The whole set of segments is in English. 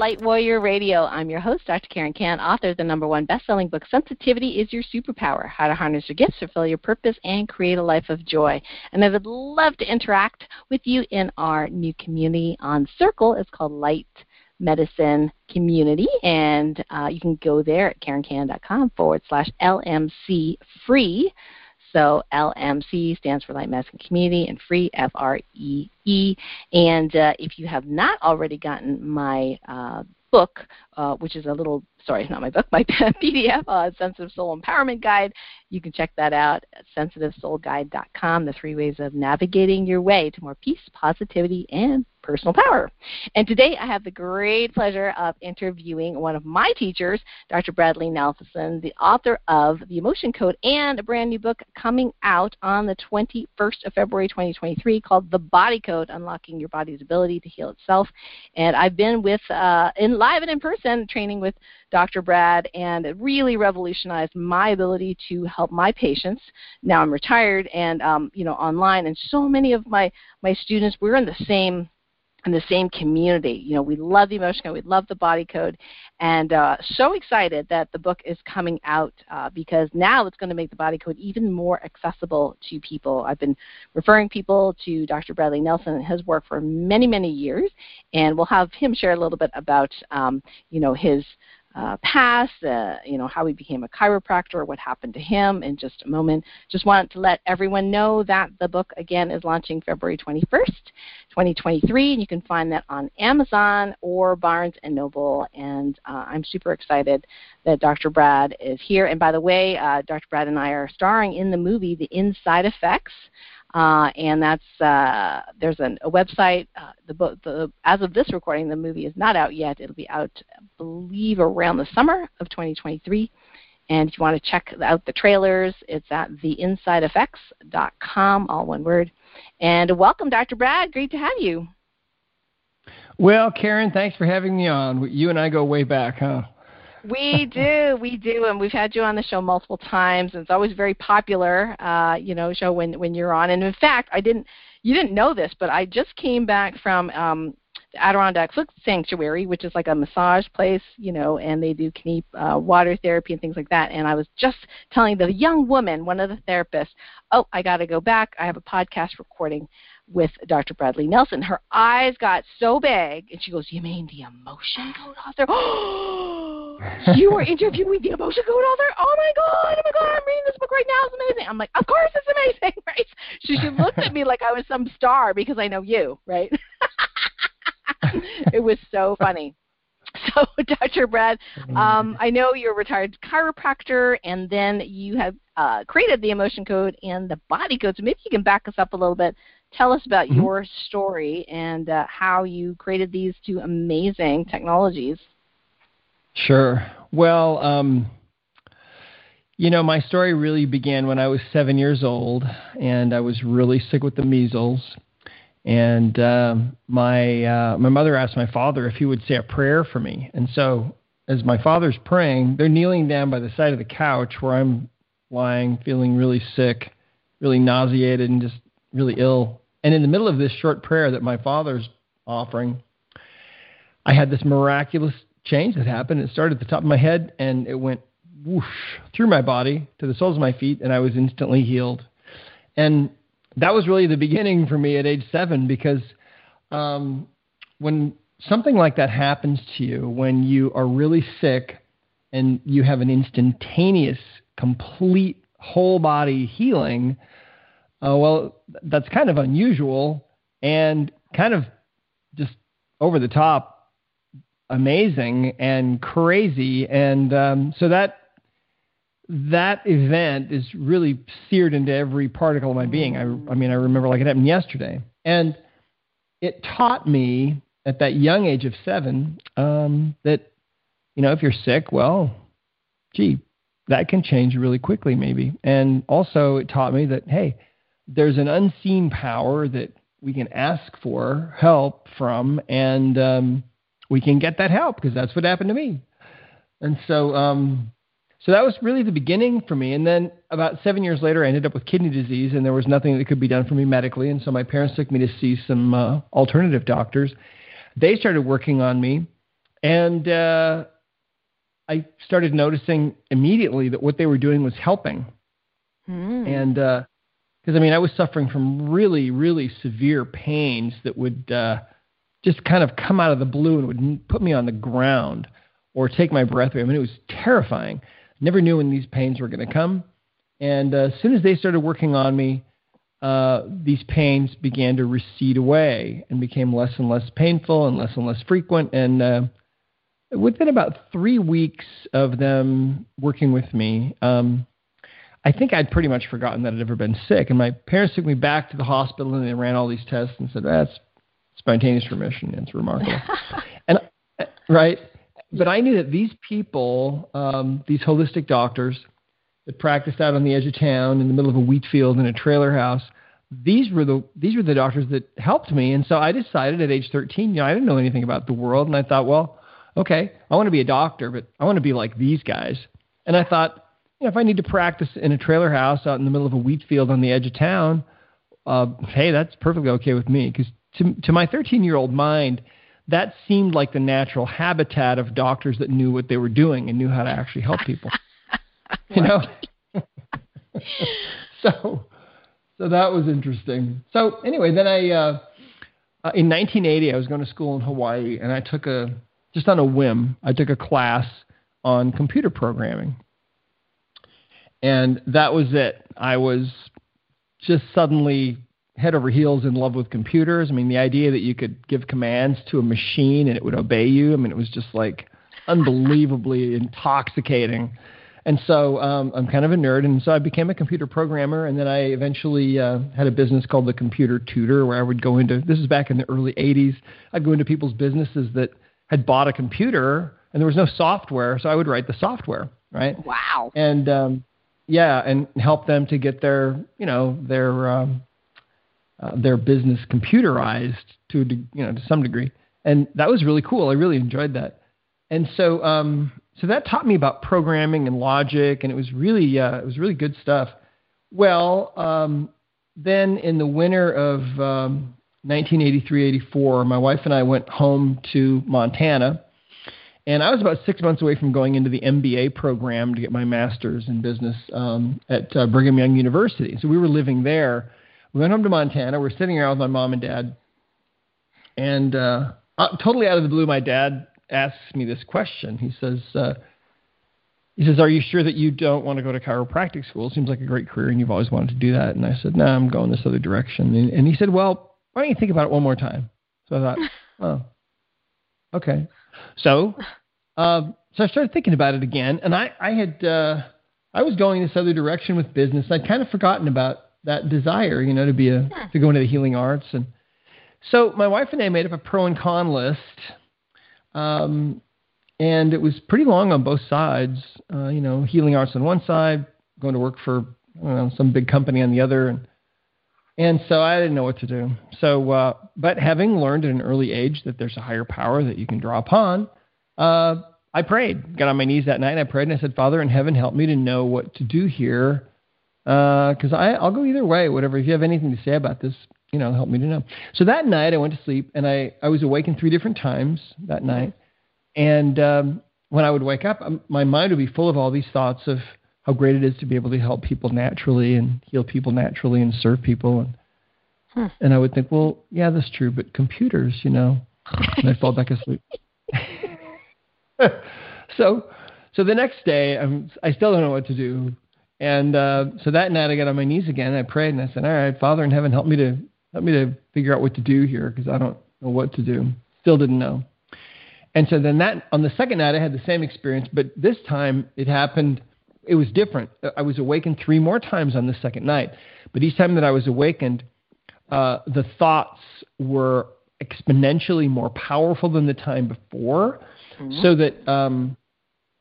Light Warrior Radio. I'm your host, Dr. Karen Kan, author of the number one best-selling book, Sensitivity is Your Superpower, How to Harness Your Gifts, Fulfill Your Purpose, and Create a Life of Joy. And I would love to interact with you in our new community on Circle. It's called Light Medicine Community, and uh, you can go there at karenkan.com forward slash LMC free. So LMC stands for Light Medicine Community and free, F R E E. And uh, if you have not already gotten my uh, book, uh, which is a little, sorry, not my book, my PDF, uh, Sensitive Soul Empowerment Guide. You can check that out at sensitivesoulguide.com, the three ways of navigating your way to more peace, positivity, and personal power. And today I have the great pleasure of interviewing one of my teachers, Dr. Bradley Nelson, the author of The Emotion Code and a brand new book coming out on the 21st of February 2023 called The Body Code Unlocking Your Body's Ability to Heal Itself. And I've been with, uh, in live and in person, training with Dr. Brad, and it really revolutionized my ability to help my patients. Now I'm retired and, um, you know, online, and so many of my, my students, we're in the same in the same community. You know, we love the emotion code, we love the body code, and uh, so excited that the book is coming out uh, because now it's going to make the body code even more accessible to people. I've been referring people to Dr. Bradley Nelson and his work for many, many years, and we'll have him share a little bit about, um, you know, his uh, past, uh, you know, how he became a chiropractor, what happened to him in just a moment. Just wanted to let everyone know that the book, again, is launching February 21st, 2023, and you can find that on Amazon or Barnes & Noble, and uh, I'm super excited that Dr. Brad is here. And by the way, uh, Dr. Brad and I are starring in the movie The Inside Effects, uh, and that's uh, there's an, a website. Uh, the, the as of this recording, the movie is not out yet. It'll be out, I believe, around the summer of 2023. And if you want to check out the trailers, it's at theinsideeffects.com, all one word. And welcome, Dr. Brad. Great to have you. Well, Karen, thanks for having me on. You and I go way back, huh? we do, we do, and we've had you on the show multiple times, and it's always very popular, uh, you know, show when when you're on. And in fact, I didn't, you didn't know this, but I just came back from um, the Adirondack Foot Sanctuary, which is like a massage place, you know, and they do keep uh, water therapy and things like that. And I was just telling the young woman, one of the therapists, oh, I got to go back. I have a podcast recording with Dr. Bradley Nelson. Her eyes got so big, and she goes, "You mean the emotion code author? you were interviewing the emotion code author? Oh my god! Oh my god! I'm reading this book right now. It's amazing." I'm like, "Of course, it's amazing, right?" So she looked at me like I was some star because I know you, right? it was so funny. So, Dr. Brad, um, I know you're a retired chiropractor, and then you have uh, created the emotion code and the body code. So maybe you can back us up a little bit Tell us about mm-hmm. your story and uh, how you created these two amazing technologies. Sure. Well, um, you know, my story really began when I was seven years old, and I was really sick with the measles. And uh, my uh, my mother asked my father if he would say a prayer for me. And so, as my father's praying, they're kneeling down by the side of the couch where I'm lying, feeling really sick, really nauseated, and just really ill. And in the middle of this short prayer that my father's offering, I had this miraculous change that happened. It started at the top of my head and it went whoosh through my body to the soles of my feet, and I was instantly healed. And that was really the beginning for me at age seven because um, when something like that happens to you, when you are really sick and you have an instantaneous, complete whole body healing, uh, well, that's kind of unusual and kind of just over the top amazing and crazy. And um, so that that event is really seared into every particle of my being. I, I mean, I remember like it happened yesterday. And it taught me at that young age of seven um, that, you know, if you're sick, well, gee, that can change really quickly, maybe. And also, it taught me that, hey, there's an unseen power that we can ask for help from, and um, we can get that help because that's what happened to me. And so, um, so that was really the beginning for me. And then about seven years later, I ended up with kidney disease, and there was nothing that could be done for me medically. And so my parents took me to see some uh, alternative doctors. They started working on me, And uh, I started noticing immediately that what they were doing was helping. Mm. And because I mean, I was suffering from really, really severe pains that would uh, just kind of come out of the blue and would put me on the ground or take my breath away. I mean, it was terrifying. Never knew when these pains were going to come. And uh, as soon as they started working on me, uh, these pains began to recede away and became less and less painful and less and less frequent. And uh, within about three weeks of them working with me, um, I think I'd pretty much forgotten that I'd ever been sick. And my parents took me back to the hospital and they ran all these tests and said, that's spontaneous remission. It's remarkable. and right. But I knew that these people, um, these holistic doctors that practiced out on the edge of town in the middle of a wheat field in a trailer house, these were the these were the doctors that helped me. And so I decided at age 13, you know, I didn't know anything about the world, and I thought, well, okay, I want to be a doctor, but I want to be like these guys. And I thought, you know, if I need to practice in a trailer house out in the middle of a wheat field on the edge of town, uh, hey, that's perfectly okay with me. Because to to my 13 year old mind, that seemed like the natural habitat of doctors that knew what they were doing and knew how to actually help people. you know. so, so that was interesting. So anyway, then I. Uh, uh, in 1980, I was going to school in Hawaii, and I took a just on a whim, I took a class on computer programming. And that was it. I was just suddenly head over heels in love with computers. I mean, the idea that you could give commands to a machine and it would obey you, I mean, it was just like unbelievably intoxicating. And so um, I'm kind of a nerd, and so I became a computer programmer, and then I eventually uh, had a business called the Computer Tutor, where I would go into. This is back in the early '80s. I'd go into people's businesses that had bought a computer and there was no software, so I would write the software, right? Wow. And um, yeah, and help them to get their, you know, their um, uh, their business computerized to you know to some degree, and that was really cool. I really enjoyed that, and so um, so that taught me about programming and logic, and it was really uh, it was really good stuff. Well, um, then in the winter of um, 1983-84, my wife and I went home to Montana, and I was about six months away from going into the MBA program to get my master's in business um, at uh, Brigham Young University. So we were living there. We went home to Montana. We are sitting around with my mom and dad, and uh, uh, totally out of the blue, my dad asks me this question. He says. Uh, he says, "Are you sure that you don't want to go to chiropractic school? It seems like a great career, and you've always wanted to do that." And I said, "No, I'm going this other direction." And, and he said, "Well, why don't you think about it one more time? So I thought, oh, okay. So, um, so I started thinking about it again, and I, I had, uh, I was going this other direction with business. I'd kind of forgotten about that desire, you know, to be a, to go into the healing arts. And so my wife and I made up a pro and con list. Um, and it was pretty long on both sides, uh, you know, healing arts on one side, going to work for know, some big company on the other, and and so I didn't know what to do. So, uh, but having learned at an early age that there's a higher power that you can draw upon, uh, I prayed. Got on my knees that night. And I prayed and I said, Father in heaven, help me to know what to do here, because uh, I'll go either way. Whatever. If you have anything to say about this, you know, help me to know. So that night I went to sleep and I I was awakened three different times that night, and um, when I would wake up, um, my mind would be full of all these thoughts of how great it is to be able to help people naturally and heal people naturally and serve people. And, hmm. and I would think, well, yeah, that's true, but computers, you know, and I fall back asleep. so, so the next day, I'm, I still don't know what to do. And uh, so that night, I got on my knees again. I prayed and I said, "All right, Father in heaven, help me to help me to figure out what to do here because I don't know what to do. Still didn't know." And so then that on the second night, I had the same experience, but this time it happened it was different. I was awakened three more times on the second night, but each time that I was awakened, uh, the thoughts were exponentially more powerful than the time before. Mm-hmm. So that um,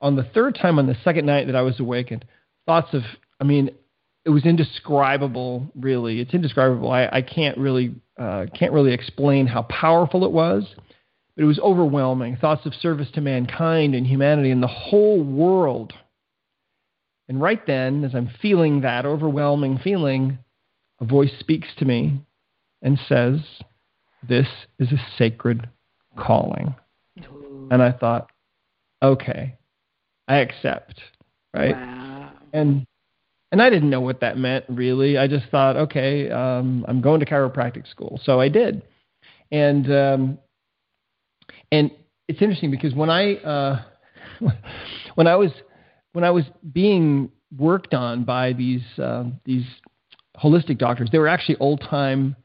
on the third time, on the second night that I was awakened, thoughts of, I mean, it was indescribable. Really, it's indescribable. I, I can't really uh, can't really explain how powerful it was, but it was overwhelming. Thoughts of service to mankind and humanity and the whole world and right then, as I'm feeling that overwhelming feeling, a voice speaks to me and says, This is a sacred calling. And I thought, okay, I accept, right? Wow. And and I didn't know what that meant really. I just thought, okay, um, I'm going to chiropractic school, so I did. And um, and it's interesting because when I uh, when I was when I was being worked on by these uh, these holistic doctors, they were actually old time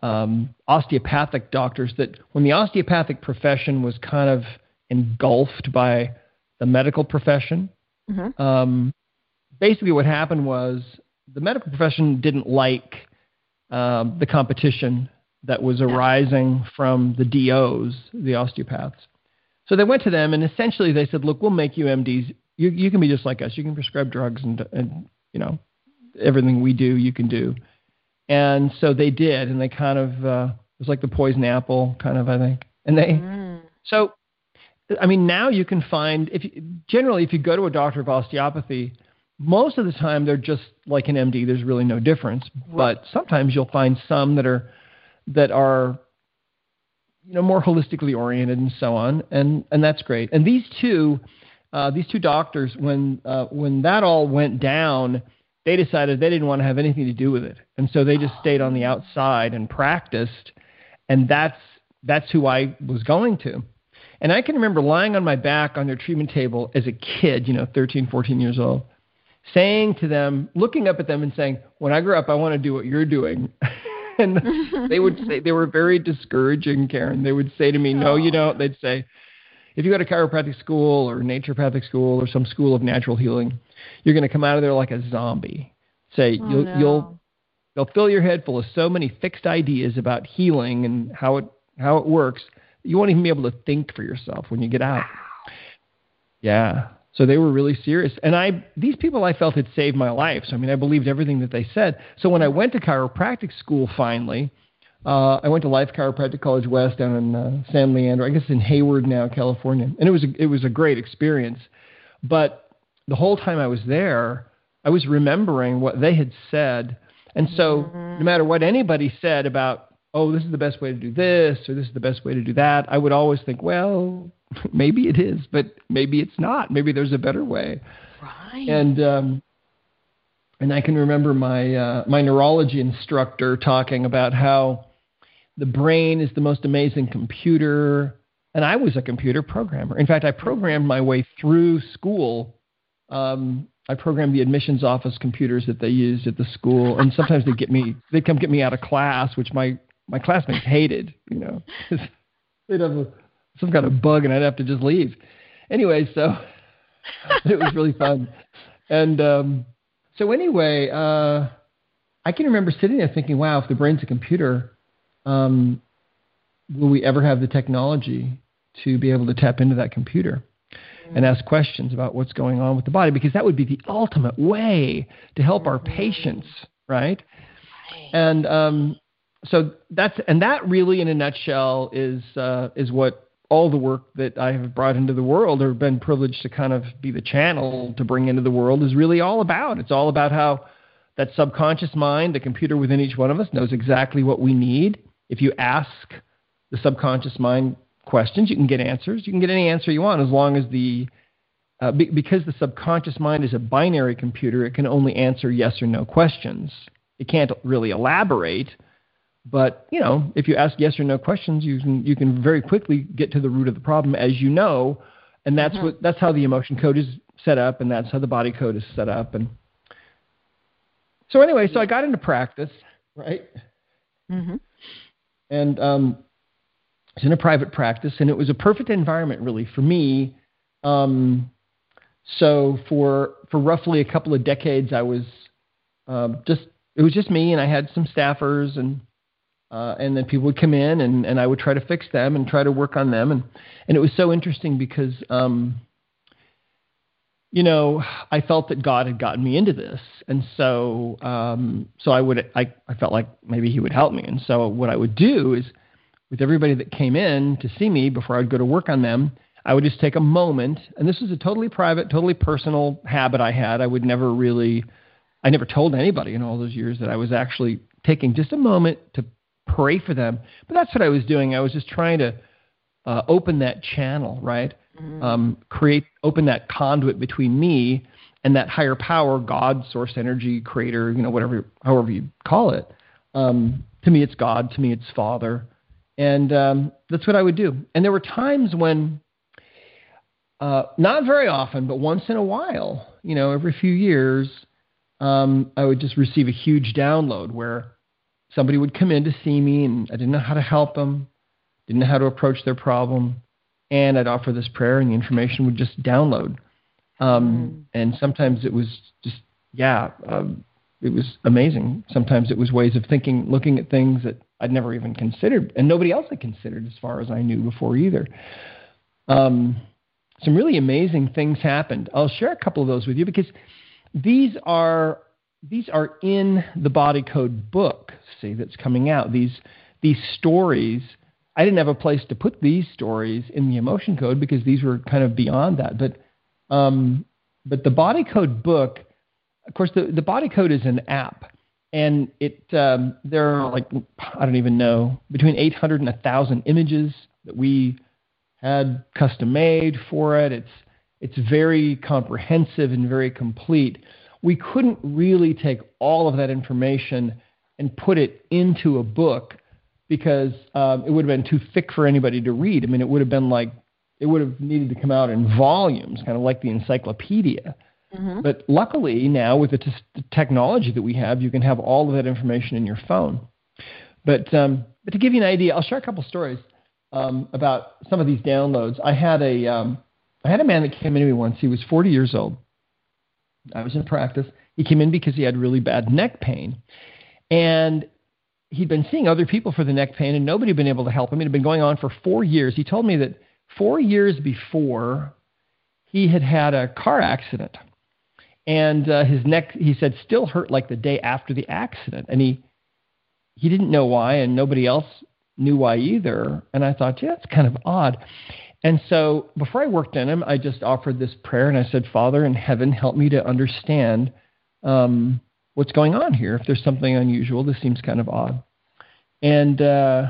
um, osteopathic doctors. That when the osteopathic profession was kind of engulfed by the medical profession, Mm-hmm. um, basically what happened was the medical profession didn't like um, the competition that was arising from the DOs, the osteopaths. So they went to them and essentially they said, "Look, we'll make you MDs. You you can be just like us. You can prescribe drugs and and you know everything we do, you can do." And so they did, and they kind of uh, it was like the poison apple, kind of I think. And they Mm. so, I mean, now you can find if you, generally if you go to a doctor of osteopathy, most of the time they're just like an MD. There's really no difference. But sometimes you'll find some that are that are you know more holistically oriented and so on, and and that's great. And these two, uh, these two doctors, when uh, when that all went down, they decided they didn't want to have anything to do with it, and so they just stayed on the outside and practiced, and that's that's who I was going to. And I can remember lying on my back on their treatment table as a kid, you know, 13, 14 years old, saying to them, looking up at them and saying, "When I grow up, I want to do what you're doing." and they would say they were very discouraging, Karen. They would say to me, "No, you don't." They'd say, "If you go to chiropractic school or naturopathic school or some school of natural healing, you're going to come out of there like a zombie." Say Oh, you'll no. you'll they'll fill your head full of so many fixed ideas about healing and how it how it works. You won't even be able to think for yourself when you get out. Yeah. So they were really serious. And I these people I felt had saved my life. So I mean I believed everything that they said. So when I went to chiropractic school finally, uh, I went to Life Chiropractic College West down in uh, San Leandro. I guess in Hayward now, California. And it was a, it was a great experience. But the whole time I was there, I was remembering what they had said. And so no matter what anybody said about, oh, this is the best way to do this or this is the best way to do that, I would always think, well, maybe it is, but maybe it's not. Maybe there's a better way. Right. And um, and I can remember my uh, my neurology instructor talking about how the brain is the most amazing computer. And I was a computer programmer. In fact, I programmed my way through school. Um, I programmed the admissions office computers that they used at the school, and sometimes they get me. They come get me out of class, which my my classmates hated. You know, they'd have a, some kind of bug, and I'd have to just leave. Anyway, so it was really fun. And um, so anyway, uh, I can remember sitting there thinking, "Wow, if the brain's a computer, um, will we ever have the technology to be able to tap into that computer and ask questions about what's going on with the body? Because that would be the ultimate way to help our patients, right? And um, so that's and that really, in a nutshell, is uh, is what all the work that I have brought into the world or been privileged to kind of be the channel to bring into the world is really all about. It's all about how that subconscious mind, the computer within each one of us, knows exactly what we need. If you ask the subconscious mind questions, you can get answers. You can get any answer you want as long as the uh, be, because the subconscious mind is a binary computer, it can only answer yes or no questions. It can't really elaborate, but you know, if you ask yes or no questions, you can you can very quickly get to the root of the problem, as you know, and that's what that's how the emotion code is set up, and that's how the body code is set up, and so anyway, so I got into practice, right? Mm-hmm. and um, I was in a private practice, and it was a perfect environment really for me. Um, so for for roughly a couple of decades, I was um, just it was just me, and I had some staffers, and uh, and then people would come in, and, and I would try to fix them and try to work on them, and and it was so interesting because um, you know, I felt that God had gotten me into this, and so um, so I would I, I felt like maybe He would help me, and so what I would do is with everybody that came in to see me before I'd go to work on them, I would just take a moment, and this was a totally private, totally personal habit I had. I would never really, I never told anybody in all those years that I was actually taking just a moment to pray for them. But that's what I was doing. I was just trying to uh, open that channel, right? Mm-hmm. Um, create, open that conduit between me and that higher power, God, source, energy, creator, you know, whatever, however you call it. Um, to me, it's God. To me, it's Father. And um, that's what I would do. And there were times when, uh, not very often, but once in a while, you know, every few years, um, I would just receive a huge download where somebody would come in to see me and I didn't know how to help them, didn't know how to approach their problem. And I'd offer this prayer and the information would just download. Um, mm. And sometimes it was just, yeah, um, it was amazing. Sometimes it was ways of thinking, looking at things that I'd never even considered, and nobody else had considered as far as I knew before either. Um, some really amazing things happened. I'll share a couple of those with you because these are these are in the body code book. See, that's coming out. These these stories. I didn't have a place to put these stories in the emotion code because these were kind of beyond that. But um, but the body code book, of course, the, the body code is an app, and it um, there are like I don't even know between 800 and 1,000 images that we had custom made for it. It's it's very comprehensive and very complete. We couldn't really take all of that information and put it into a book because um, it would have been too thick for anybody to read. I mean, it would have been like it would have needed to come out in volumes, kind of like the encyclopedia. Mm-hmm. But luckily now with the, t- the, technology that we have, you can have all of that information in your phone. But um, but to give you an idea, I'll share a couple stories um, about some of these downloads. I had a um, I had a man that came into me once. He was 40 years old. I was in practice. He came in because he had really bad neck pain, and he'd been seeing other people for the neck pain, and nobody had been able to help him. It had been going on for four years. He told me that four years before, he had had a car accident, and uh, his neck, he said, still hurt like the day after the accident, and he he didn't know why, and nobody else knew why either. And I thought, yeah, that's kind of odd. And so before I worked in him, I just offered this prayer and I said, Father in heaven, help me to understand um, what's going on here. If there's something unusual, this seems kind of odd. And uh,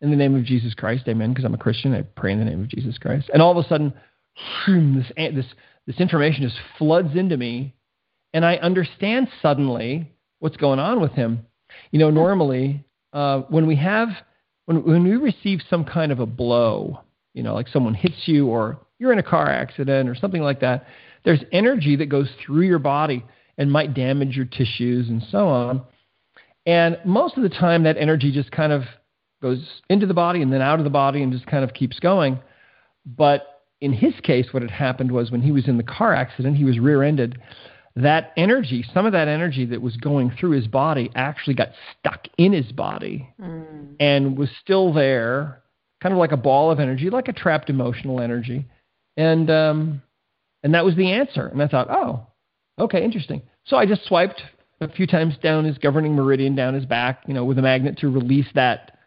in the name of Jesus Christ, amen, because I'm a Christian, I pray in the name of Jesus Christ. And all of a sudden, this, this, this information just floods into me, and I understand suddenly what's going on with him. You know, normally, uh, when we have – when, when we receive some kind of a blow, you know, like someone hits you or you're in a car accident or something like that, there's energy that goes through your body and might damage your tissues and so on. And most of the time, that energy just kind of goes into the body and then out of the body and just kind of keeps going. But in his case, what had happened was when he was in the car accident, he was rear ended that energy, some of that energy that was going through his body actually got stuck in his body mm. and was still there, kind of like a ball of energy, like a trapped emotional energy. And um, and that was the answer. And I thought, oh, okay, interesting. So I just swiped a few times down his governing meridian, down his back, you know, with a magnet to release that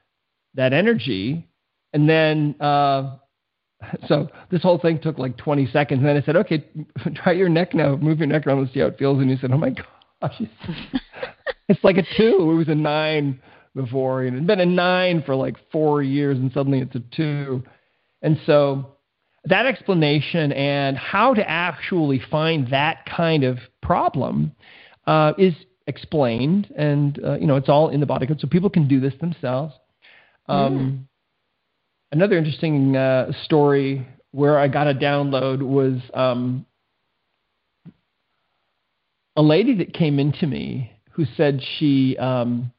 that energy. And then uh, so this whole thing took like 20 seconds. And then I said, okay, try your neck now. Move your neck around and see how it feels. And he said, oh my gosh, it's like a two. It was a nine before. And it had been a nine for like four years, and suddenly it's a two. And so that explanation and how to actually find that kind of problem uh, is explained. And, uh, you know, it's all in the body code. So people can do this themselves. Um, mm another interesting uh, story where I got a download was um, a lady that came into me who said she um,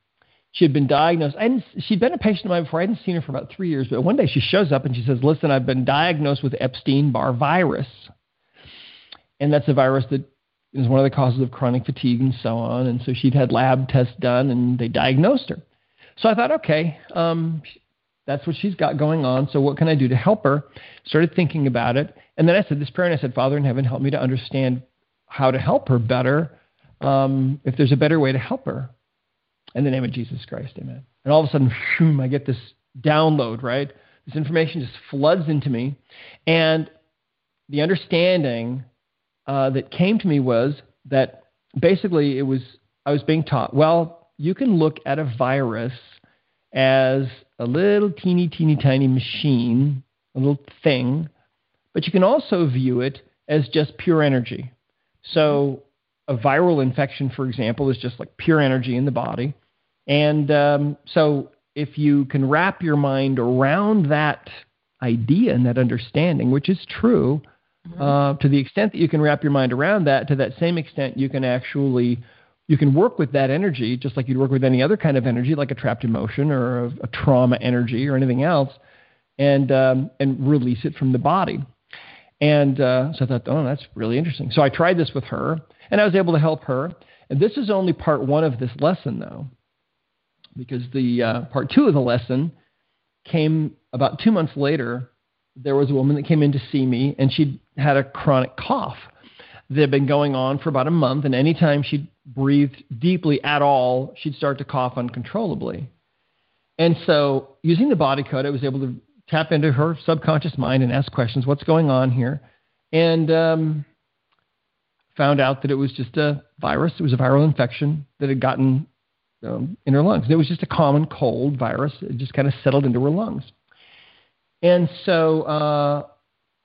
she had been diagnosed. and she'd been a patient of mine before. I hadn't seen her for about three years, but one day she shows up and she says, "Listen, I've been diagnosed with Epstein-Barr virus, and that's a virus that is one of the causes of chronic fatigue and so on." And so she'd had lab tests done, and they diagnosed her. So I thought, okay, um, that's what she's got going on. So what can I do to help her? Started thinking about it. And then I said this prayer and I said, Father in heaven, help me to understand how to help her better. Um, if there's a better way to help her. In the name of Jesus Christ, amen. And all of a sudden, shoom, I get this download, right? This information just floods into me. And the understanding uh, that came to me was that basically it was, I was being taught, well, you can look at a virus as a little teeny, teeny, tiny machine a little thing, but you can also view it as just pure energy. So a viral infection, for example, is just like pure energy in the body. And um, so if you can wrap your mind around that idea and that understanding, which is true, mm-hmm. uh, to the extent that you can wrap your mind around that, to that same extent, you can actually you can work with that energy just like you'd work with any other kind of energy, like a trapped emotion or a, a trauma energy or anything else, and um, and release it from the body. And uh, so I thought, oh, that's really interesting. So I tried this with her, and I was able to help her. And this is only part one of this lesson, though, because the uh, part two of the lesson came about two months later. There was a woman that came in to see me, and she had a chronic cough that had been going on for about a month. And anytime she breathed deeply at all, she'd start to cough uncontrollably. And so, using the body code, I was able to tap into her subconscious mind and ask questions what's going on here? And um, found out that it was just a virus. It was a viral infection that had gotten um, in her lungs. It was just a common cold virus. It just kind of settled into her lungs. And so, uh,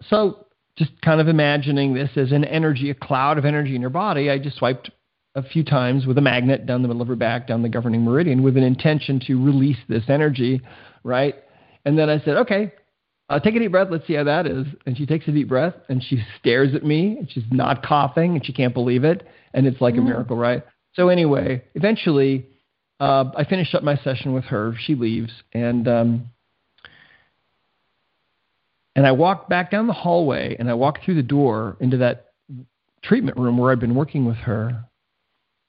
so just kind of imagining this as an energy, a cloud of energy in her body, I just swiped a few times with a magnet down the middle of her back, down the governing meridian, with an intention to release this energy, right? And then I said, okay, uh, take a deep breath. Let's see how that is. And she takes a deep breath and she stares at me and she's not coughing and she can't believe it. And it's like mm. a miracle, right? So anyway, eventually, uh, I finish up my session with her. She leaves and um, and I walk back down the hallway and I walk through the door into that treatment room where I've been working with her.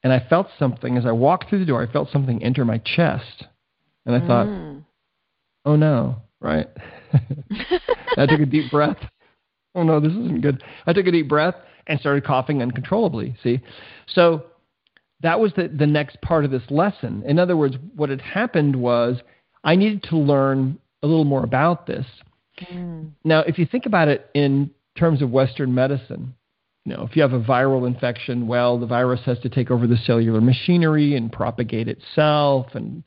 And I felt something as I walked through the door. I felt something enter my chest, and I mm. thought, oh no, right? I took a deep breath. Oh no, this isn't good. I took a deep breath and started coughing uncontrollably. See? So that was the, the next part of this lesson. In other words, what had happened was I needed to learn a little more about this. Mm. Now, if you think about it in terms of Western medicine, you know, if you have a viral infection, well, the virus has to take over the cellular machinery and propagate itself and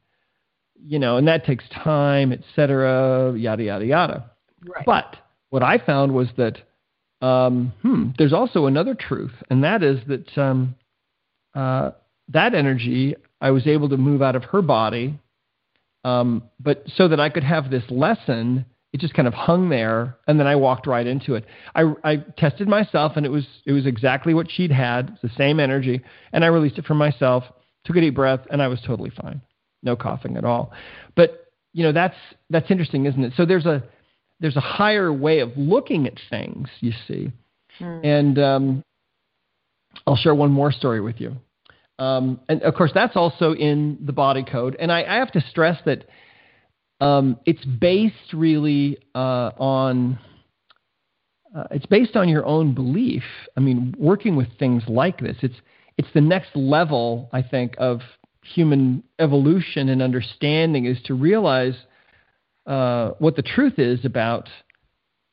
you know, and that takes time, et cetera, yada, yada, yada. Right. But what I found was that um, hmm, there's also another truth, and that is that um, uh, that energy I was able to move out of her body, um, but so that I could have this lesson, it just kind of hung there, and then I walked right into it. I, I tested myself, and it was it was exactly what she'd had, the same energy, and I released it from myself, took a deep breath, and I was totally fine no coughing at all. But you know that's that's interesting, isn't it? So there's a there's a higher way of looking at things, you see. Mm. And um, I'll share one more story with you. Um, and of course, that's also in the body code. And I, I have to stress that um, it's based really uh, on uh, it's based on your own belief. I mean, working with things like this, it's it's the next level, I think, of human evolution and understanding is to realize uh, what the truth is about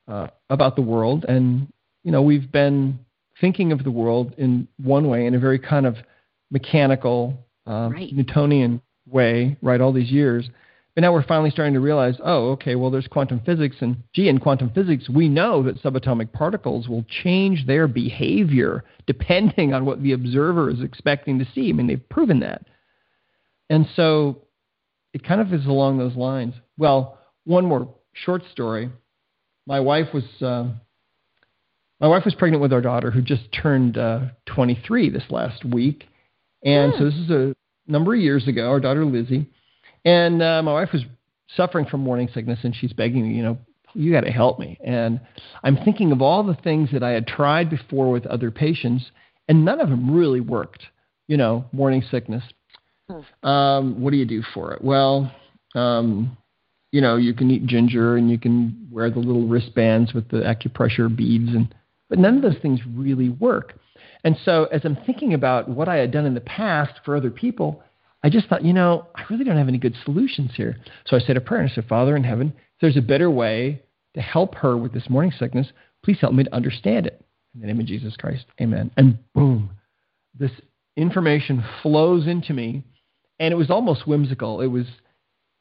uh, about the world. And you know, we've been thinking of the world in one way, in a very kind of mechanical, uh, right. Newtonian way, right? All these years. But now we're finally starting to realize, oh, okay, well, there's quantum physics, and gee, in quantum physics, we know that subatomic particles will change their behavior depending on what the observer is expecting to see. I mean, they've proven that. And so it kind of is along those lines. Well, one more short story. My wife was uh, my wife was pregnant with our daughter, who just turned uh, 23 this last week, and yeah. so this is a number of years ago. Our daughter Lizzie, and uh, my wife was suffering from morning sickness, and she's begging me, you know, you got to help me. And I'm thinking of all the things that I had tried before with other patients, and none of them really worked. You know, morning sickness, Hmm. Um, what do you do for it? Well, um, you know, you can eat ginger and you can wear the little wristbands with the acupressure beads, and but none of those things really work. And so, as I'm thinking about what I had done in the past for other people, I just thought, you know, I really don't have any good solutions here. So I said a prayer and I said, Father in heaven, if there's a better way to help her with this morning sickness, please help me to understand it. In the name of Jesus Christ, amen. And boom, this information flows into me and it was almost whimsical. It was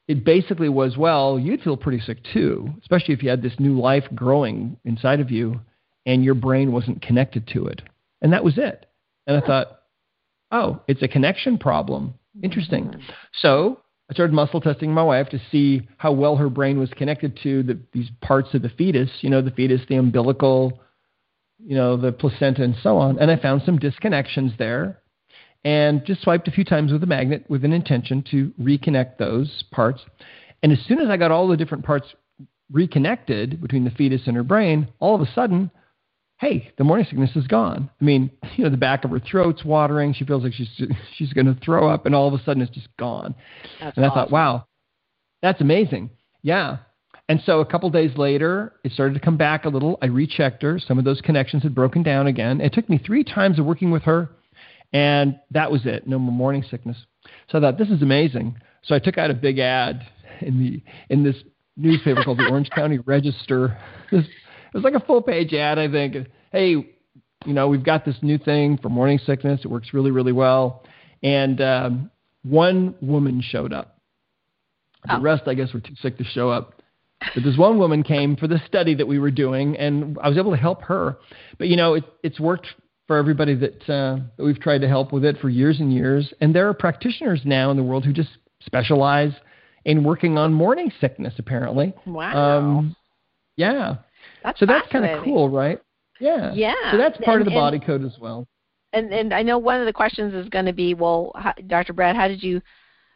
it basically was, well, you'd feel pretty sick too, especially if you had this new life growing inside of you and your brain wasn't connected to it. And that was it. And I thought, oh, it's a connection problem. Interesting. Mm-hmm. So I started muscle testing my wife to see how well her brain was connected to the, these parts of the fetus, you know, the fetus, the umbilical, you know, the placenta, and so on. And I found some disconnections there and just swiped a few times with a magnet with an intention to reconnect those parts. And as soon as I got all the different parts reconnected between the fetus and her brain, all of a sudden, hey, the morning sickness is gone. I mean, you know, the back of her throat's watering. She feels like she's she's going to throw up, and all of a sudden it's just gone. That's and I awesome. thought, wow, that's amazing. Yeah. And so a couple days later, it started to come back a little. I rechecked her. Some of those connections had broken down again. It took me three times of working with her and that was it. No more morning sickness. So I thought this is amazing. So I took out a big ad in the in this newspaper called the Orange County Register. It was, it was like a full page ad, I think. Hey, you know, we've got this new thing for morning sickness. It works really, really well. And um, one woman showed up. The oh. rest, I guess, were too sick to show up. But this one woman came for the study that we were doing, and I was able to help her. But you know, it, it's worked for everybody that, uh, that we've tried to help with it for years and years. And there are practitioners now in the world who just specialize in working on morning sickness, apparently. Wow. Um, yeah. That's so that's kind of cool, right? Yeah. Yeah. So that's part and, of the and, body code as well. And and I know one of the questions is going to be, well, how, Dr. Brad, how did you,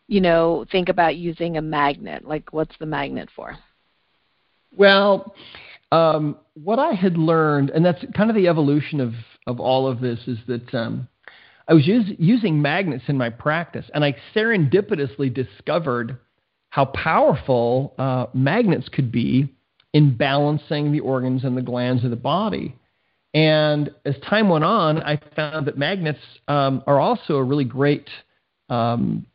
you know, think about using a magnet? Like, what's the magnet for? Well, um, what I had learned, and that's kind of the evolution of, of all of this, is that um, I was use, using magnets in my practice, and I serendipitously discovered how powerful uh, magnets could be in balancing the organs and the glands of the body. And as time went on, I found that magnets um, are also a really great, um,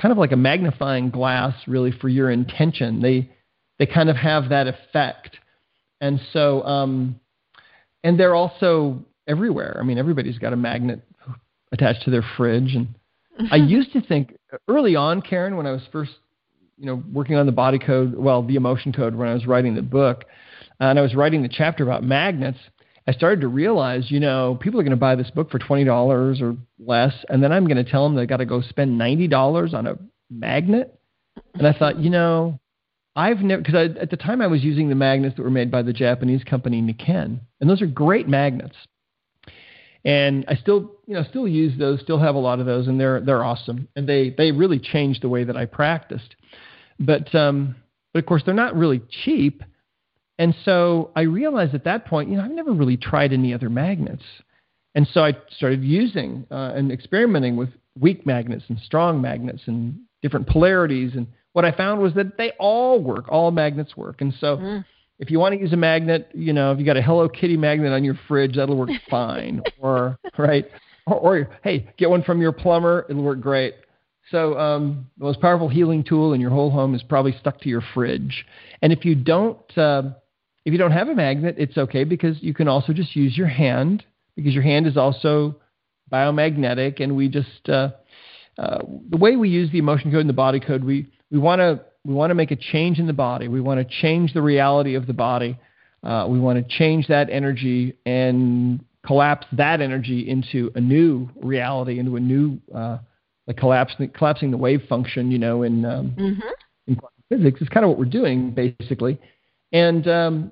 kind of like a magnifying glass, really, for your intention. They they kind of have that effect. And so, um, and they're also everywhere. I mean, everybody's got a magnet attached to their fridge. And I used to think early on, Karen, when I was first, you know, working on the body code, well, the emotion code, when I was writing the book, and I was writing the chapter about magnets, I started to realize, you know, people are going to buy this book for twenty dollars or less, and then I'm going to tell them they got to go spend ninety dollars on a magnet. And I thought, you know, I've never because at the time I was using the magnets that were made by the Japanese company Nikken, and those are great magnets. And I still, you know, still use those, still have a lot of those, and they're they're awesome, and they they really changed the way that I practiced. But um, but of course they're not really cheap, and so I realized at that point, you know, I've never really tried any other magnets, and so I started using uh, and experimenting with weak magnets and strong magnets and different polarities and what I found was that they all work. All magnets work. And so mm. if you want to use a magnet, you know, if you got a Hello Kitty magnet on your fridge, that'll work fine. or right. Or, or, hey, get one from your plumber, it'll work great. So um, the most powerful healing tool in your whole home is probably stuck to your fridge. And if you don't, uh, if you don't have a magnet, it's okay because you can also just use your hand because your hand is also biomagnetic, and we just uh, uh, the way we use the emotion code and the body code, we we want to we want to make a change in the body. We want to change the reality of the body. Uh, we want to change that energy and collapse that energy into a new reality, into a new uh, like collapsing collapsing the wave function. You know, in um, mm-hmm. in quantum physics is kind of what we're doing basically, and um,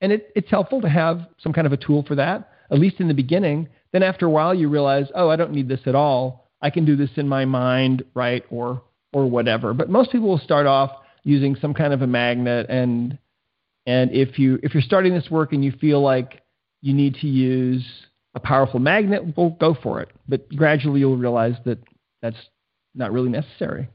and it, it's helpful to have some kind of a tool for that, at least in the beginning. Then after a while, you realize, oh, I don't need this at all. I can do this in my mind, right? Or or whatever. But most people will start off using some kind of a magnet and and if you if you're starting this work and you feel like you need to use a powerful magnet, well go for it. But gradually you'll realize that that's not really necessary.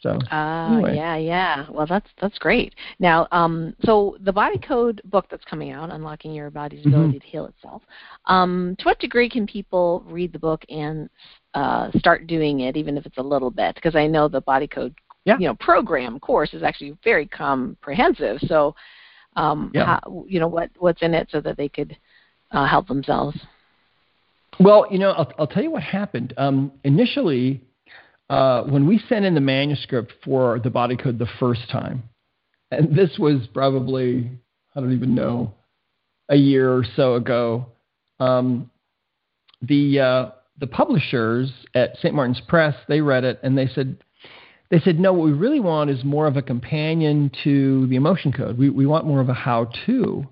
So uh, anyway. yeah, yeah. Well, that's that's great. Now, um, so the Body Code book that's coming out, Unlocking Your Body's Mm-hmm. Ability to Heal Itself. Um, to what degree can people read the book and uh, start doing it, even if it's a little bit? Because I know the Body Code, Yeah. you know, program course is actually very comprehensive. So, um, Yeah. how, you know, what what's in it so that they could uh, help themselves. Well, you know, I'll, I'll tell you what happened. Um, initially, uh, when we sent in the manuscript for the body code the first time, and this was probably I don't even know a year or so ago, um, the uh, the publishers at St. Martin's Press they read it and they said they said no what we really want is more of a companion to the emotion code we we want more of a how to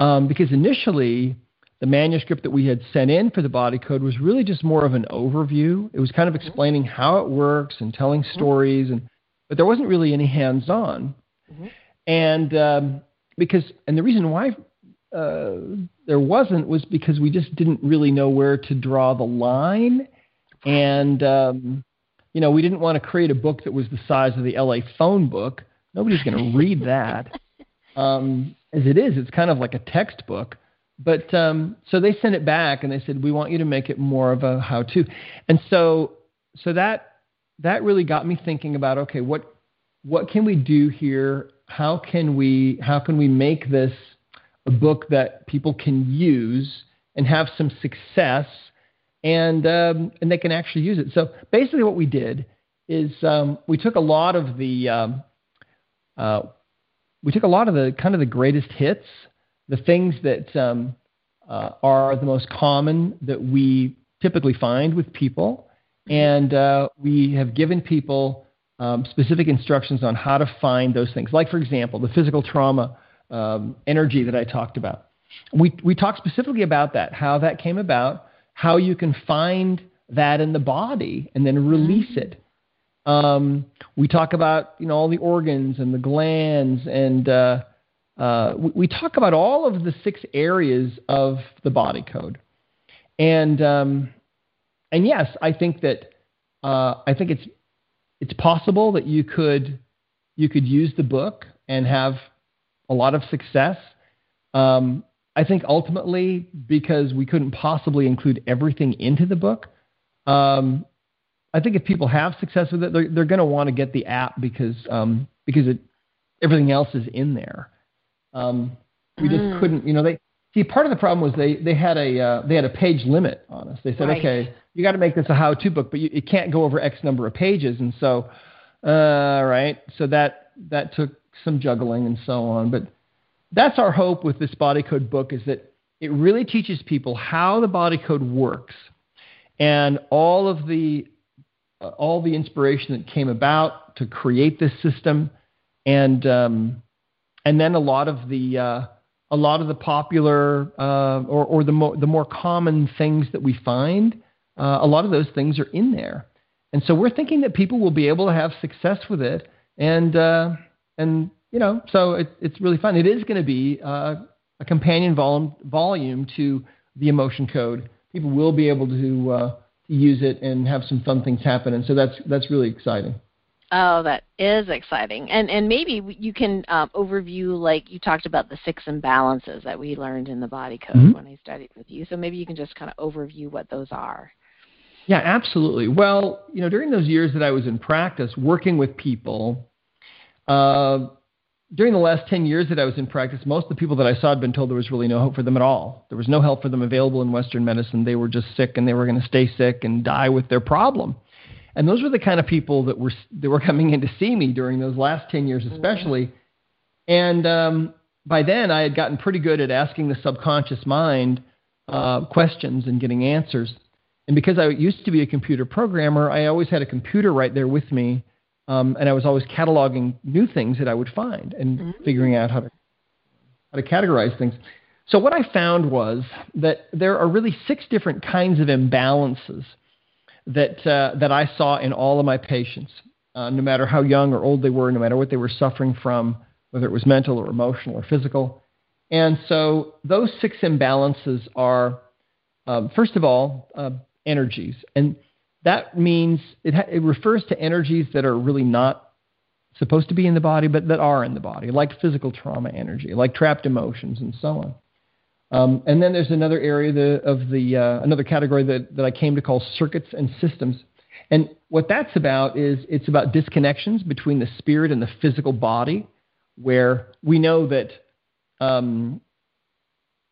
um, because initially the manuscript that we had sent in for the body code was really just more of an overview it was kind of explaining how it works and telling mm-hmm. stories and but there wasn't really any hands on mm-hmm. and um, because and the reason why uh, there wasn't was because we just didn't really know where to draw the line, and um, you know we didn't want to create a book that was the size of the LA phone book. Nobody's going to read that. Um, as it is, it's kind of like a textbook. But um, so they sent it back and they said we want you to make it more of a how-to, and so so that that really got me thinking about okay what what can we do here? How can we how can we make this a book that people can use and have some success, and um, and they can actually use it. So basically, what we did is um, we took a lot of the um, uh, we took a lot of the kind of the greatest hits, the things that um, uh, are the most common that we typically find with people, and uh, we have given people um, specific instructions on how to find those things. Like for example, the physical trauma um, energy that I talked about. We, we talked specifically about that, how that came about, how you can find that in the body and then release mm-hmm. it. Um, we talk about you know all the organs and the glands, and uh, uh, we, we, talk about all of the six areas of the body code. And um, and yes, I think that uh, I think it's it's possible that you could you could use the book and have a lot of success. Um, I think ultimately, because we couldn't possibly include everything into the book, um, I think if people have success with it, they're, they're going to want to get the app because um, because it, everything else is in there. Um, we just mm. couldn't, you know. They see part of the problem was they they had a uh, they had a page limit on us. They said, right. okay, you got to make this a how-to book, but you, it can't go over X number of pages, and so, uh, right, so that that took some juggling and so on. But that's our hope with this body code book is that it really teaches people how the body code works and all of the uh, all the inspiration that came about to create this system and um, and then a lot of the uh, a lot of the popular uh, or, or the more the more common things that we find uh, a lot of those things are in there and so we're thinking that people will be able to have success with it and uh, and you know, so it, it's really fun. It is going to be uh, a companion volume volume to the emotion code. People will be able to uh, to use it and have some fun things happen, and so that's that's really exciting. Oh, that is exciting, and and maybe you can um, overview like you talked about the six imbalances that we learned in the body code mm-hmm. when I studied with you. So maybe you can just kind of overview what those are. Yeah, absolutely. Well, you know, during those years that I was in practice, working with people, uh, during the last 10 years that I was in practice, most of the people that I saw had been told there was really no hope for them at all. There was no help for them available in Western medicine. They were just sick and they were going to stay sick and die with their problem. And those were the kind of people that were that were coming in to see me during those last 10 years, especially. Mm-hmm. And um, by then, I had gotten pretty good at asking the subconscious mind uh, questions and getting answers. And because I used to be a computer programmer, I always had a computer right there with me um, and I was always cataloging new things that I would find and mm-hmm. figuring out how to how to categorize things. So what I found was that there are really six different kinds of imbalances that uh, that I saw in all of my patients, uh, no matter how young or old they were, no matter what they were suffering from, whether it was mental or emotional or physical. And so those six imbalances are, um, first of all, uh, energies, and that means it, ha- it refers to energies that are really not supposed to be in the body, but that are in the body, like physical trauma energy, like trapped emotions, and so on. Um, and then there's another area the, of the uh, another category that, that I came to call circuits and systems. And what that's about is it's about disconnections between the spirit and the physical body, where we know that um,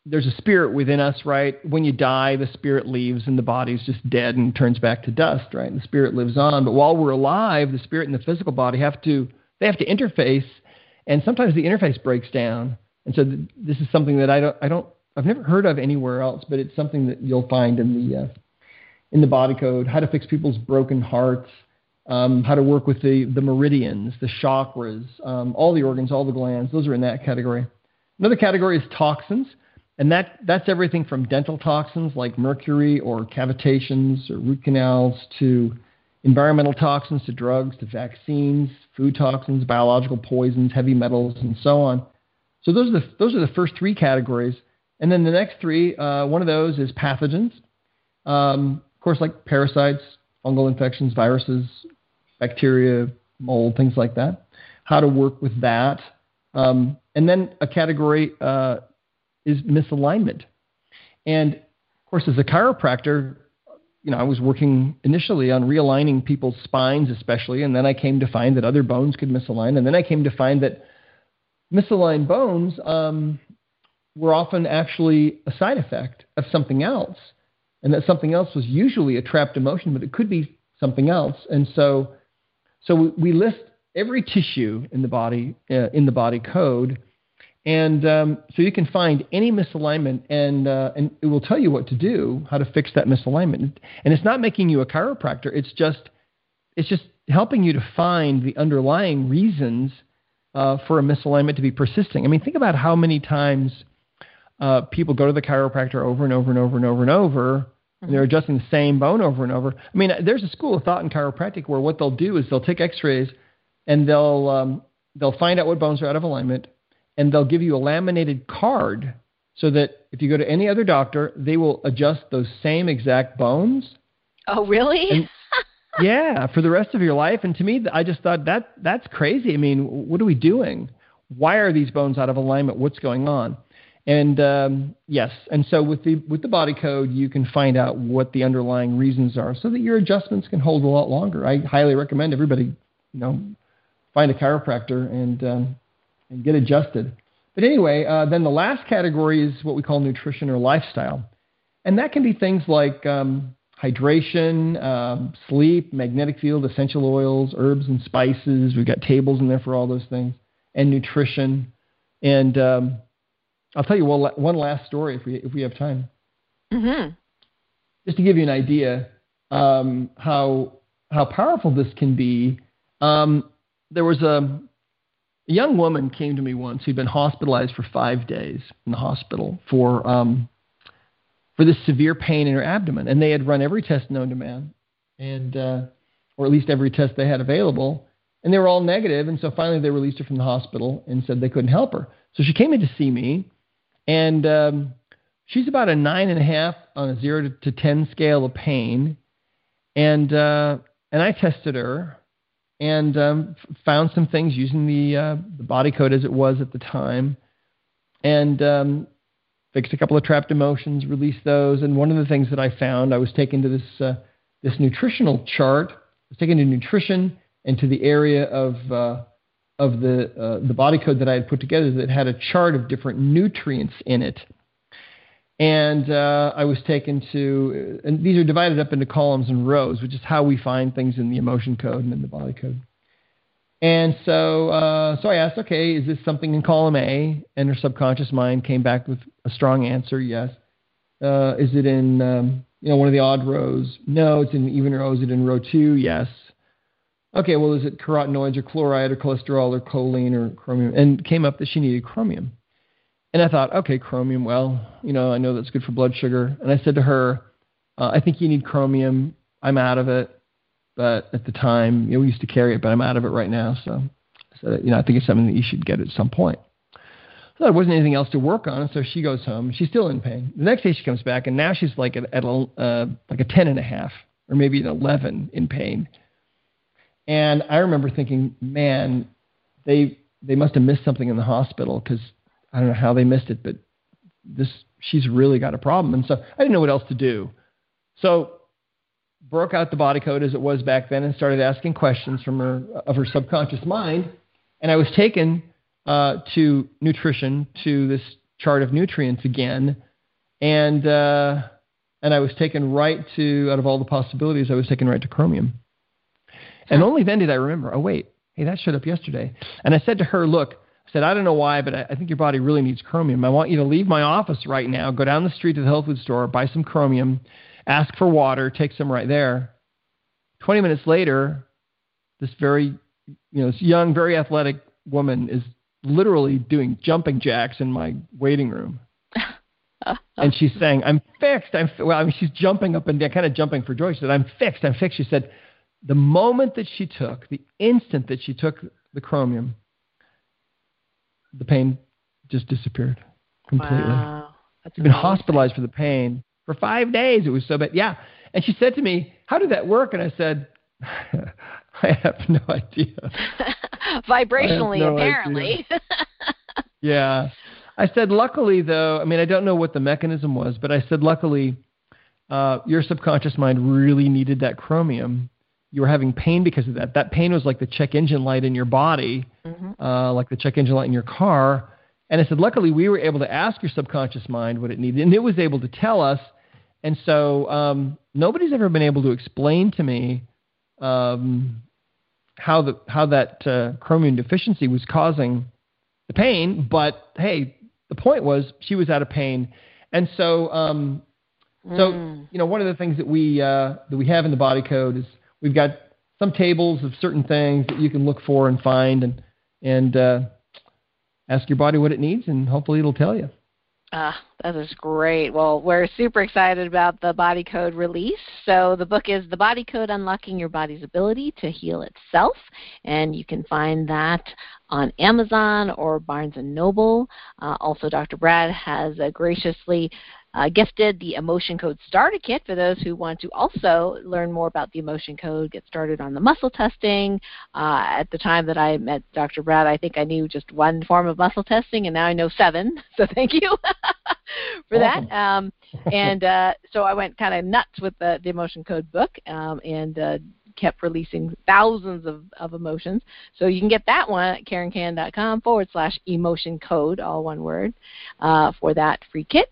there's a spirit within us, right? When you die, the spirit leaves and the body's just dead and turns back to dust, right? And the spirit lives on. But while we're alive, the spirit and the physical body have to they have to interface, and sometimes the interface breaks down. And so th- this is something that I don't I don't I've never heard of anywhere else, but it's something that you'll find in the uh, in the body code. How to fix people's broken hearts. Um, how to work with the, the meridians, the chakras, um, all the organs, all the glands. Those are in that category. Another category is toxins. And that, that's everything from dental toxins like mercury or cavitations or root canals to environmental toxins to drugs to vaccines, food toxins, biological poisons, heavy metals, and so on. So those are the, those are the first three categories. And then the next three, uh, one of those is pathogens. Um, of course, like parasites, fungal infections, viruses, bacteria, mold, things like that. How to work with that. Um, and then a category uh, is misalignment. And of course, as a chiropractor, you know, I was working initially on realigning people's spines, especially, and then I came to find that other bones could misalign, and then I came to find that misaligned bones um, were often actually a side effect of something else, and that something else was usually a trapped emotion, but it could be something else. And so, so we list every tissue in the body uh, in the body code and um, so you can find any misalignment, and uh, and it will tell you what to do, how to fix that misalignment. And it's not making you a chiropractor. It's just it's just helping you to find the underlying reasons uh, for a misalignment to be persisting. I mean, think about how many times uh, people go to the chiropractor over and over and over and over and over, and they're mm-hmm. adjusting the same bone over and over. I mean, there's a school of thought in chiropractic where what they'll do is they'll take X-rays and they'll um, they'll find out what bones are out of alignment and they'll give you a laminated card so that if you go to any other doctor, they will adjust those same exact bones. Oh, really? And, yeah, for the rest of your life. And to me, I just thought that that's crazy. I mean, what are we doing? Why are these bones out of alignment? What's going on? And um, yes, and so with the with the body code, you can find out what the underlying reasons are, so that your adjustments can hold a lot longer. I highly recommend everybody, you know, find a chiropractor and um, and get adjusted. But anyway, uh, then the last category is what we call nutrition or lifestyle. And that can be things like um, hydration, um, sleep, magnetic field, essential oils, herbs and spices. We've got tables in there for all those things, and nutrition. And um, I'll tell you one, one last story if we, if we have time. Mm-hmm. Just to give you an idea um, how, how powerful this can be. Um, there was a, a young woman came to me once who'd been hospitalized for five days in the hospital for um, for this severe pain in her abdomen, and they had run every test known to man, and uh, or at least every test they had available, and they were all. And so finally, they released her from the hospital and said they couldn't help her. So she came in to see me, and um, she's about a nine and a half on a zero to, to ten scale of pain, and uh, and I tested her and um, found some things using the uh, the body code as it was at the time, and um, fixed a couple of trapped emotions, released those. And one of the things that I found, I was taken to this uh, this nutritional chart. I was taken to nutrition and to the area of uh, of the uh, the body code that I had put together that had a chart of different nutrients in it and uh, I was taken to, and these are divided up into columns and rows, which is how we find things in the emotion code and in the body code. And so, uh, so I asked, okay, is this something in column A? And her subconscious mind came back with a strong answer, yes. Uh, is it in, um, you know, one of the odd rows? No, it's in even rows. Is it in row two? Yes. Okay, well, is it carotenoids or chloride or cholesterol or choline or chromium? And came up that she needed chromium. And I thought, okay, chromium, well, you know, I know that's good for blood sugar. And I said to her, uh, I think you need chromium. I'm out of it. But at the time, you know, we used to carry it, but I'm out of it right now. So I said, you know, I think it's something that you should get at some point. So there wasn't anything else to work on. So she goes home. She's still in pain. The next day she comes back, and now she's like at, at a, uh, like a 10 and a half or maybe an 11 in pain. And I remember thinking, man, they they must have missed something in the hospital because I don't know how they missed it, but this she's really got a problem. And so I didn't know what else to do. So broke out the body code as it was back then and started asking questions from her of her subconscious mind. And I was taken uh, to nutrition to this chart of nutrients again, and uh, and I was taken right to out of all the possibilities, I was taken right to chromium. And only then did I remember. Oh wait, hey, that showed up yesterday. And I said to her, look, I said I don't know why, but I, I think your body really needs chromium. I want you to leave my office right now, go down the street to the health food store, buy some chromium, ask for water, take some right there. Twenty minutes later, this very you know this young, very athletic woman is literally doing jumping jacks in my waiting room. and she's saying, "I'm fixed. I'm well." I mean, she's jumping up and down, kind of jumping for joy. She said, "I'm fixed. I'm fixed." She said, "The moment that she took, the instant that she took the chromium, the pain just disappeared completely. Wow. That's She'd been hospitalized for the pain for five days. It was so bad. Yeah, and she said to me, "How did that work?" And I said, "I have no idea." Vibrationally, no apparently. yeah. I said, luckily, though, I mean, I don't know what the mechanism was, but I said, luckily, uh, your subconscious mind really needed that chromium. You were having pain because of that. That pain was like the check engine light in your body, mm-hmm. uh, like the check engine light in your car. And I said, luckily, we were able to ask your subconscious mind what it needed, and it was able to tell us. And so um, nobody's ever been able to explain to me um, how the how that uh, chromium deficiency was causing the pain. But hey, the point was she was out of pain, and so um, so mm. you know one of the things that we uh, that we have in the body code is we've got some tables of certain things that you can look for and find and and uh, ask your body what it needs, and hopefully it'll tell you. Ah, that is great. Well, we're super excited about the Body Code release. So the book is The Body Code Unlocking Your Body's Ability to Heal Itself, and you can find that on Amazon or Barnes & Noble. Uh, also, Dr. Brad has uh, graciously uh, gifted the Emotion Code Starter Kit for those who want to also learn more about the Emotion Code, get started on the muscle testing. Uh, at the time that I met Dr. Brad, I think I knew just one form of muscle testing, and now I know seven. So thank you for that. Um, and uh, so I went kind of nuts with the, the Emotion Code book um, and uh, kept releasing thousands of, of emotions. So you can get that one at karenkan.com forward slash emotion code, all one word, uh, for that free kit.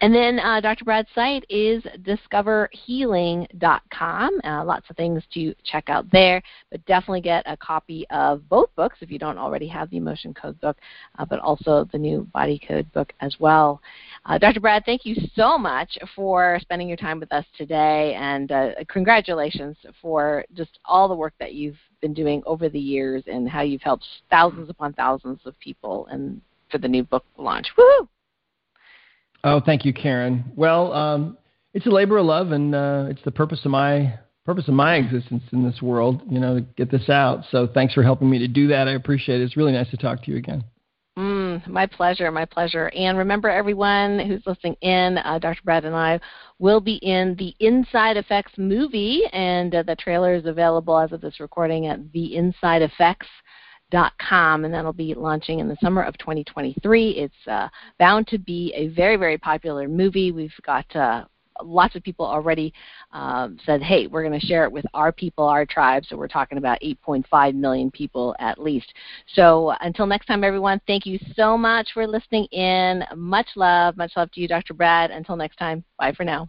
And then uh, Dr. Brad's site is discoverhealing.com. Uh, lots of things to check out there, but definitely get a copy of both books if you don't already have the Emotion Code book, uh, but also the new Body Code book as well. Uh, Dr. Brad, thank you so much for spending your time with us today, and uh, congratulations for just all the work that you've been doing over the years and how you've helped thousands upon thousands of people and for the new book launch. Woo! Oh, thank you, Karen. Well, um, it's a labor of love, and uh, it's the purpose of my purpose of my existence in this world. You know, to get this out. So, thanks for helping me to do that. I appreciate it. It's really nice to talk to you again. Mm, my pleasure, my pleasure. And remember, everyone who's listening in, uh, Dr. Brad and I will be in the Inside Effects movie, and uh, the trailer is available as of this recording at the Effects com, and that'll be launching in the summer of 2023. It's uh, bound to be a very, very popular movie. We've got uh, lots of people already um, said, hey, we're going to share it with our people, our tribe. So we're talking about 8.5 million people at least. So until next time, everyone, thank you so much for listening in. Much love. Much love to you, Dr. Brad. Until next time, bye for now.